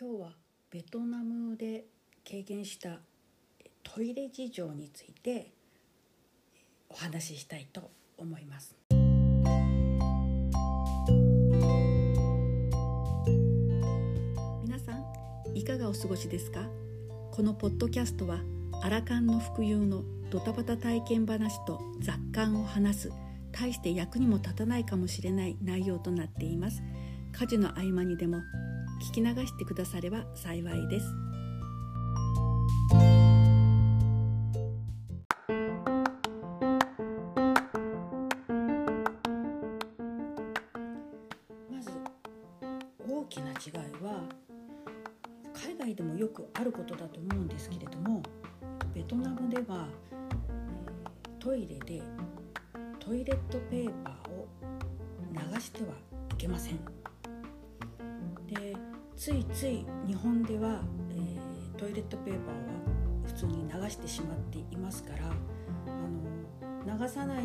今日はベトナムで経験したトイレ事情についてお話ししたいと思います。皆さんいかがお過ごしですか？このポッドキャストはアラカンの服用のドタバタ体験話と雑感を話す大して役にも立たないかもしれない内容となっています。家事の合間にでも聞き流してくだされば幸いです。まず大きな違いは海外でもよくあることだと思うんですけれどもベトナムでは、トイレでトイレットペーパーを流してはいけません。ついつい日本では、えートイレットペーパーは普通に流してしまっていますからあの流さないっ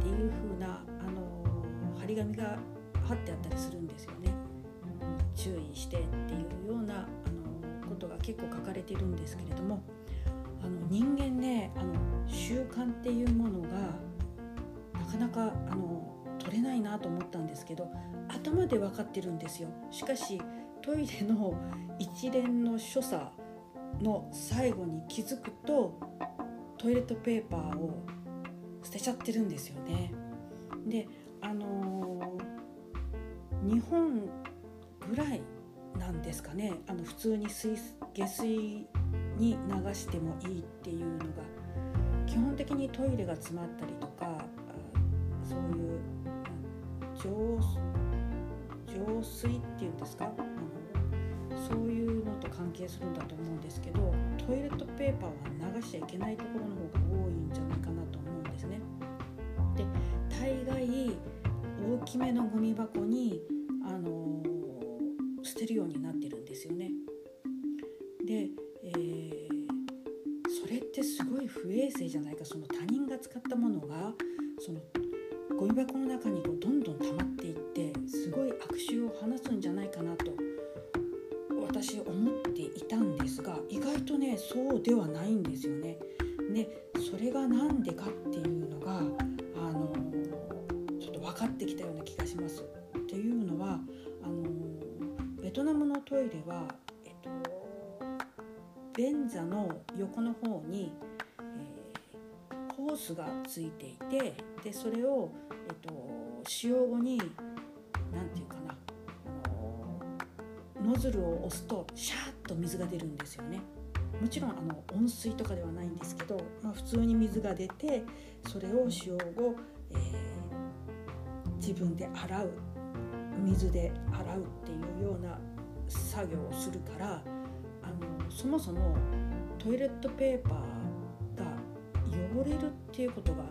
ていう風なあの張り紙が貼ってあったりするんですよね。注意してっていうようなあのことが結構書かれているんですけれどもあの人間ねあの習慣っていうものがなかなかあの取れないなと思ったんですけど頭で分かってるんですよ。しかしトイレの一連の所作の最後に気づくとトイレットペーパーを捨てちゃってるんですよね。であのー日本ぐらいなんですかね。あの普通に水下水に流してもいいっていうのが基本的にトイレが詰まったりとかそういう浄水っていうんですか？そういうのと関係するんだと思うんですけどトイレットペーパーは流しちゃいけないところの方が多いんじゃないかなと思うんですね。で大概大きめのゴミ箱にあの捨てるようになってるんですよね。で、えーそれってすごい不衛生じゃないかその他人が使ったものがそのゴミ箱の中にこうどんどん溜まっていってすごい悪臭を放つんじゃないかなと私思っていたんですが意外とねそうではないんですよね。でそれが何でかっていうのがあのちょっと分かってきたような気がします。っていうのはあのベトナムのトイレは、えっと、便座の横の方に、えーホースがついていてでそれを、えっと、使用後に何て言うかなノズルを押すとシャーッと水が出るんですよね。もちろんあの温水とかではないんですけど、まあ、普通に水が出てそれを使用後、えー自分で洗う水で洗うっていうような作業をするからあのそもそもトイレットペーパーが汚れるっていうことが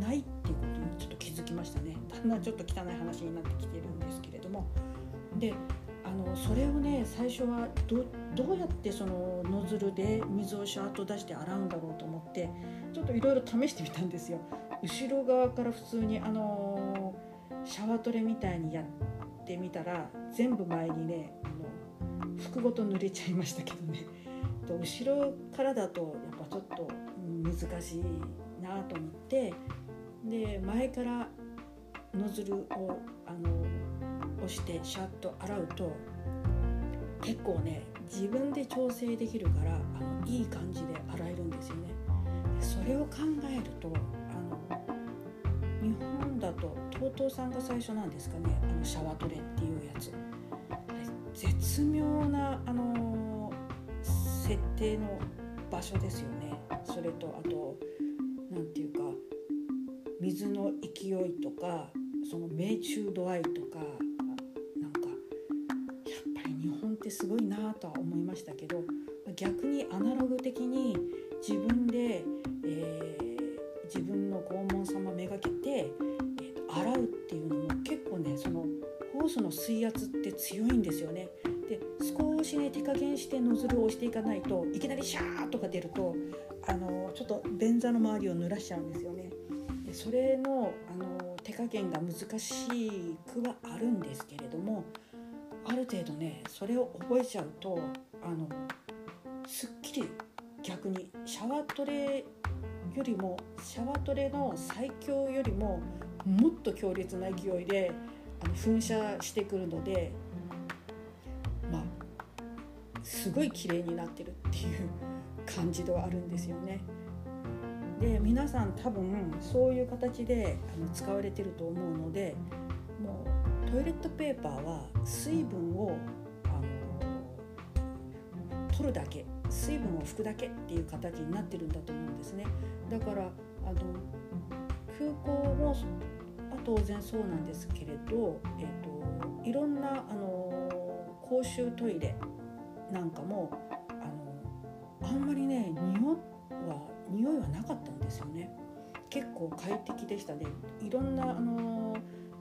ないっていうことにちょっと気づきましたねだんだんちょっと汚い話になってきてるんですけれどもでのそれをね最初はどどうやってそのノズルで水をシャーッと出して洗うんだろうと思ってちょっといろいろ試してみたんですよ。後ろ側から普通にあのシャワートレみたいにやってみたら全部前にねあの服ごと濡れちゃいましたけどね。と後ろからだとやっぱちょっと難しいなと思ってで前からノズルをあの押してシャッと洗うと結構ね自分で調整できるからあのいい感じで洗えるんですよね。それを考えるとあの日本だと TOTO さんが最初なんですかねあのシャワートレっていうやつ。絶妙なあの設定の場所ですよね。それとあとなんていうか水の勢いとかその命中度合いとかすごいなとは思いましたけど逆にアナログ的に自分で、えー自分の肛門様めがけて、えーと洗うっていうのも結構ねそのホースの水圧って強いんですよね。で少しね手加減してノズルを押していかないといきなりシャーとか出るとあのちょっと便座の周りを濡らしちゃうんですよね。でそれのあの手加減が難しくはあるんですけれどもある程度ねそれを覚えちゃうとあのすっきり逆にシャワートレよりもシャワートレの最強よりももっと強烈な勢いであの噴射してくるのでまあすごい綺麗になってるっていう感じではあるんですよね。で皆さん多分そういう形であの使われてると思うのでもうトイレットペーパーは水分をあの取るだけ水分を拭くだけっていう形になってるんだと思うんですね。だからあの空港も当然そうなんですけれど、えーと、いろんなあの公衆トイレなんかもあのあんまりね匂は匂いはなかったんですよね。結構快適でしたね。いろんなあの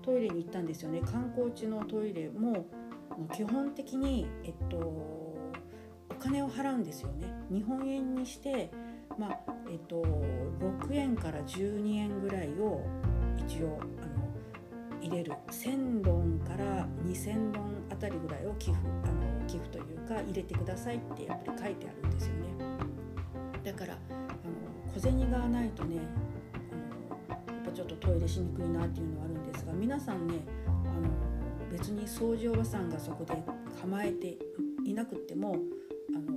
トイレに行ったんですよね。観光地のトイレも基本的にえっとお金を払うんですよね。日本円にしてまあえっと6円から12円ぐらいを一応あの入れる。1000ドンから2000ドンあたりぐらいを寄付あの寄付というか入れてくださいってやっぱり書いてあるんですよね。だからあの小銭がないとねちょっとトイレしにくいなっていうのはあるんですが皆さんねあの別に掃除おばさんがそこで構えていなくってもあの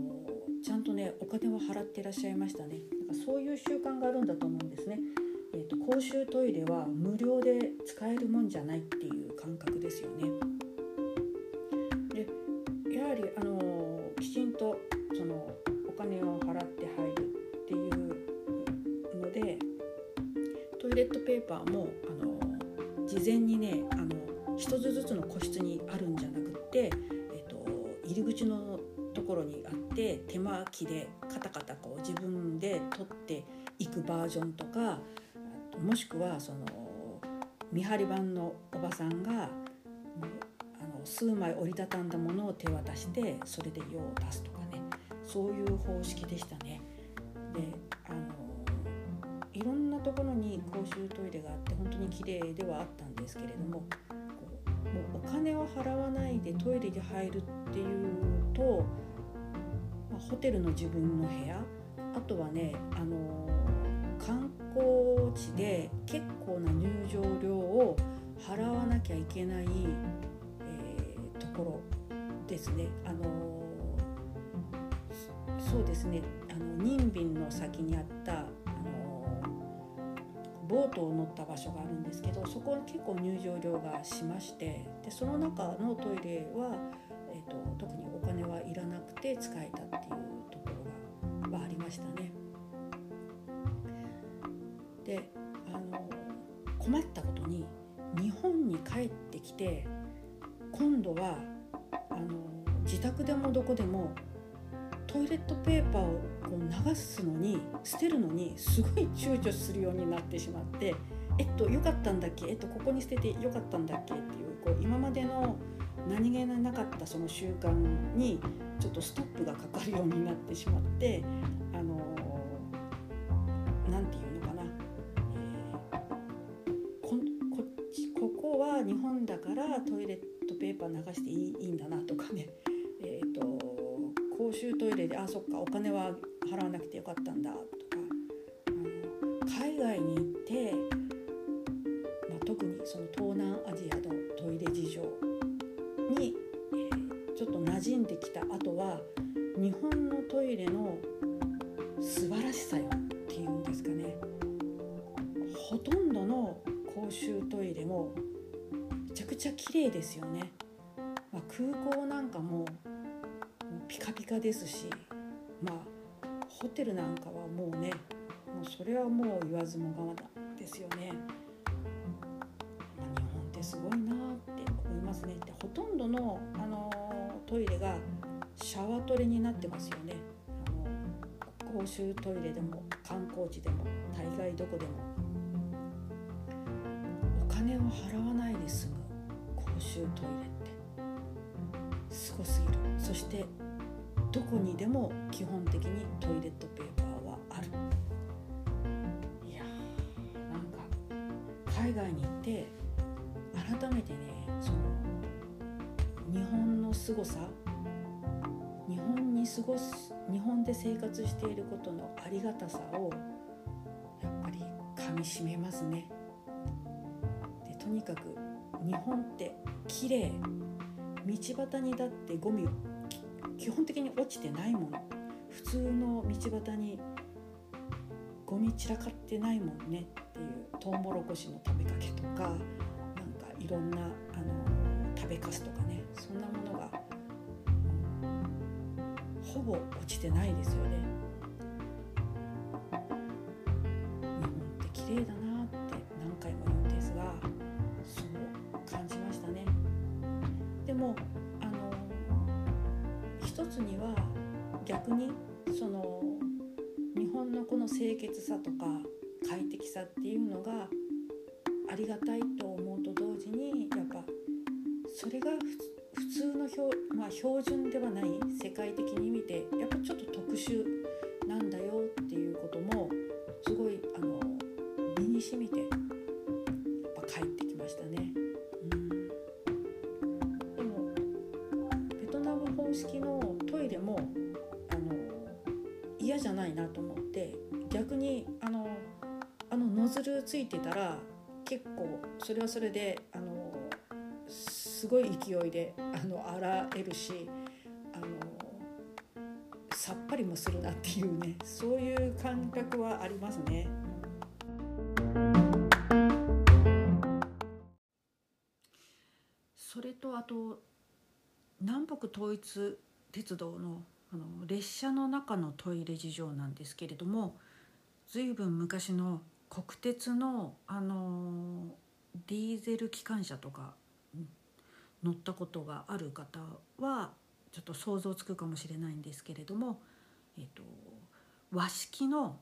ちゃんとねお金を払っていらっしゃいましたねだからそういう習慣があるんだと思うんですねえーと、公衆トイレは無料で使えるもんじゃないっていう感覚ですよね。でやはりあのきちんとそのお金を払って入レットペーパーもあの事前にねあの一つずつの個室にあるんじゃなくって、えーと、入り口のところにあって手巻きでカタカタこう自分で取っていくバージョンとかもしくはその見張り番のおばさんがあの数枚折りたたんだものを手渡してそれで用を出すとかねそういう方式でしたね。でところに公衆トイレがあって本当に綺麗ではあったんですけれどももうお金を払わないでトイレに入るっていうと、まあ、ホテルの自分の部屋あとはねあの観光地で結構な入場料を払わなきゃいけない、えー、ところですね。あのそうですねあの任便の先にあったボートを乗った場所があるんですけどそこは結構入場料がしましてでその中のトイレは、えーと特にお金はいらなくて使えたっていうところがはありましたね。であの困ったことに日本に帰ってきて今度はあの自宅でもどこでもトイレットペーパーをこう流すのに捨てるのにすごい躊躇するようになってしまってえっと良かったんだっけ？えっとここに捨てて良かったんだっけ？っていうこう今までの何気なかったその習慣にちょっとストップがかかるようになってしまってあの何て言うのかな？えー。ここは日本だからトイレットペーパー流していいいいんだなとかね、えーと、公衆トイレであそっかお金は払わなくてよかったんだとかあの海外に行って、まあ、特にその東南アジアのトイレ事情に、えー、ちょっと馴染んできた後は日本のトイレの素晴らしさよっていうんですかね。ほとんどの公衆トイレもめちゃくちゃ綺麗ですよね、まあ、空港なんかもピカピカですしまあホテルなんかはもうねもうそれはもう言わずもがなですよね、日本ってすごいなって思いますねでほとんどの、あのトイレがシャワートレになってますよね。あの公衆トイレでも観光地でも大概どこでも。お金を払わないで済む公衆トイレってすごすぎる。そしてどこにでも基本的にトイレットペーパーはある。いや。ーなんか海外に行って改めてねその日本の凄さ日本に過ごす日本で生活していることのありがたさをやっぱりかみしめますね。でとにかく日本って綺麗。道端にだってゴミ基本的に落ちてないもの。普通の道端にゴミ散らかってないもんね。っていうトウモロコシの食べかけとかなんかいろんなあの食べかすとかね。そんなものが、ほぼ落ちてないですよね。さとか快適さっていうのがありがたいと思うと同時にやっぱそれが普通の標,、まあ、標準ではない世界的に見てやっぱちょっと特殊なんだよっていうこともすごいあの身にしみてやっぱ帰ってきましたね。うん、でもベトナム方式のトイレもあの嫌じゃないなと思って逆にあのあのノズルついてたら結構それはそれであのすごい勢いであの洗えるしあのさっぱりもするなっていうねそういう感覚はありますね。それとあと南北統一鉄道のあの列車の中のトイレ事情なんですけれども随分昔の国鉄の、あのディーゼル機関車とか乗ったことがある方はちょっと想像つくかもしれないんですけれども、えーと、和式の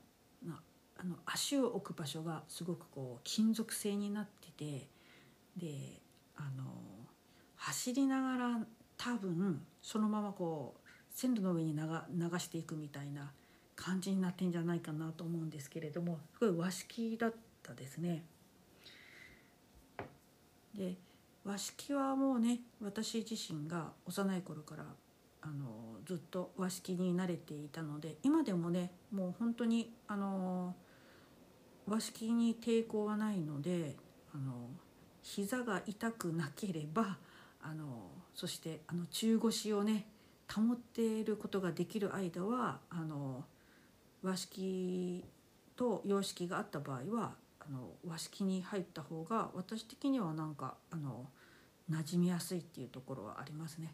あの足を置く場所がすごくこう金属製になっててであの走りながら多分そのままこう線路の上に流していくみたいな感じになってんじゃないかなと思うんですけれどもすごい和式だったですね。で和式はもうね私自身が幼い頃からあのずっと和式に慣れていたので今でもねもう本当にあの和式に抵抗はないのであの膝が痛くなければあのそしてあの中腰をね保っていることができる間はあの和式と洋式があった場合はあの和式に入った方が私的にはなんかあの馴染みやすいっていうところはありますね。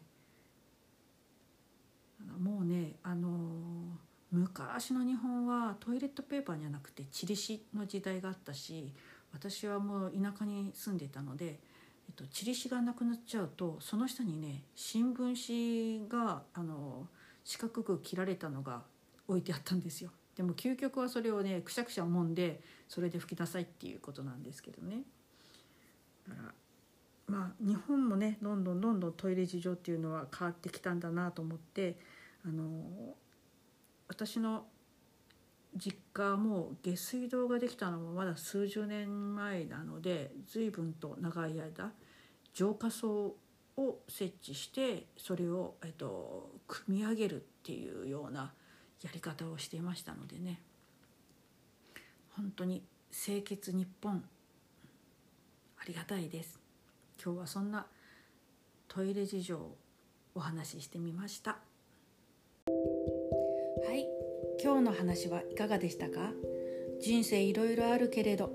もうねあの昔の日本はトイレットペーパーじゃなくてチリシの時代があったし私はもう田舎に住んでいたので、えっと、チリシがなくなっちゃうとその下にね新聞紙があの四角く切られたのが置いてあったんですよ。でも究極はそれをねくしゃくしゃもんでそれで拭きなさいっていうことなんですけどね。だからまあ日本もねどんどんどんどんトイレ事情っていうのは変わってきたんだなと思ってあの私の実家も下水道ができたのもまだ数十年前なので随分と長い間浄化槽を設置してそれを、えっと、組み上げるっていうようなやり方をしていましたのでね。本当に清潔日本。ありがたいです。今日はそんなトイレ事情をお話ししてみました。はい。今日の話はいかがでしたか？人生いろいろあるけれど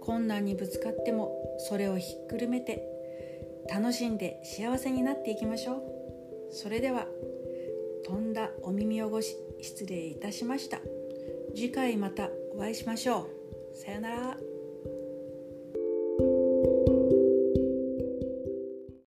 困難にぶつかってもそれをひっくるめて楽しんで幸せになっていきましょう。それでは飛んだお耳汚し。失礼いたしました。次回またお会いしましょう。さようなら。